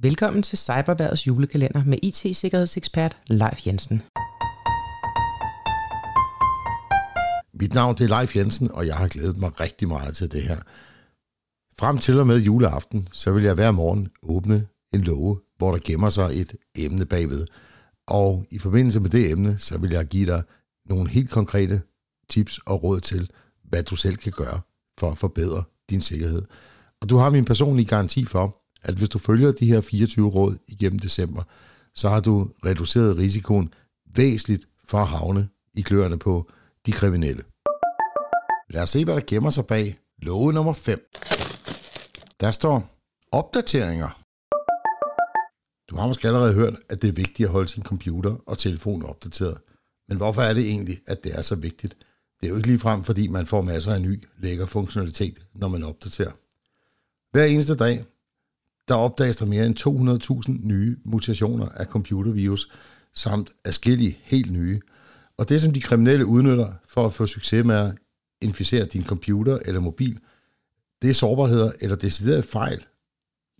Velkommen til Cyberværdets julekalender med IT-sikkerhedsekspert Leif Jensen. Mit navn det er Leif Jensen, og jeg har glædet mig rigtig meget til det her. Frem til og med juleaften, så vil jeg hver morgen åbne en låge, hvor der gemmer sig et emne bagved. Og i forbindelse med det emne, så vil jeg give dig nogle helt konkrete tips og råd til, hvad du selv kan gøre for at forbedre din sikkerhed. Og du har min personlige garanti for, at hvis du følger de her 24 råd igennem december, så har du reduceret risikoen væsentligt for at havne i kløerne på de kriminelle. Lad os se, hvad der gemmer sig bag love nummer 5. Der står opdateringer. Du har måske allerede hørt, at det er vigtigt at holde sin computer og telefon opdateret. Men hvorfor er det egentlig, at det er så vigtigt? Det er jo ikke ligefrem, fordi man får masser af ny, lækker funktionalitet, når man opdaterer. Hver eneste dag, der opdages der mere end 200.000 nye mutationer af computervirus, samt afskillige helt nye. Og det, som de kriminelle udnytter for at få succes med at inficere din computer eller mobil, det er sårbarheder eller deciderede fejl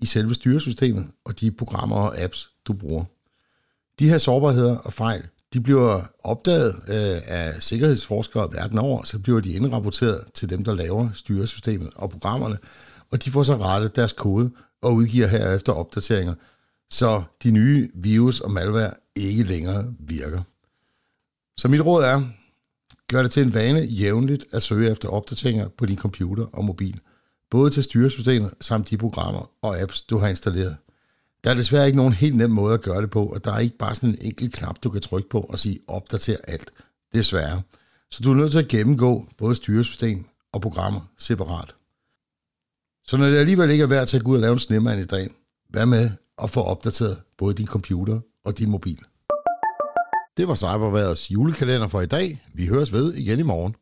i selve styresystemet og de programmer og apps, du bruger. De her sårbarheder og fejl, de bliver opdaget øh, af sikkerhedsforskere verden over, så bliver de indrapporteret til dem, der laver styresystemet og programmerne, og de får så rettet deres kode og udgiver herefter opdateringer, så de nye virus og malware ikke længere virker. Så mit råd er, gør det til en vane jævnligt at søge efter opdateringer på din computer og mobil, både til styresystemet samt de programmer og apps, du har installeret. Der er desværre ikke nogen helt nem måde at gøre det på, og der er ikke bare sådan en enkelt knap, du kan trykke på og sige opdater alt. Desværre. Så du er nødt til at gennemgå både styresystem og programmer separat. Så når det alligevel ikke er værd at gå ud og lave en snemand i dag, hvad med at få opdateret både din computer og din mobil? Det var Cyberværets julekalender for i dag. Vi høres ved igen i morgen.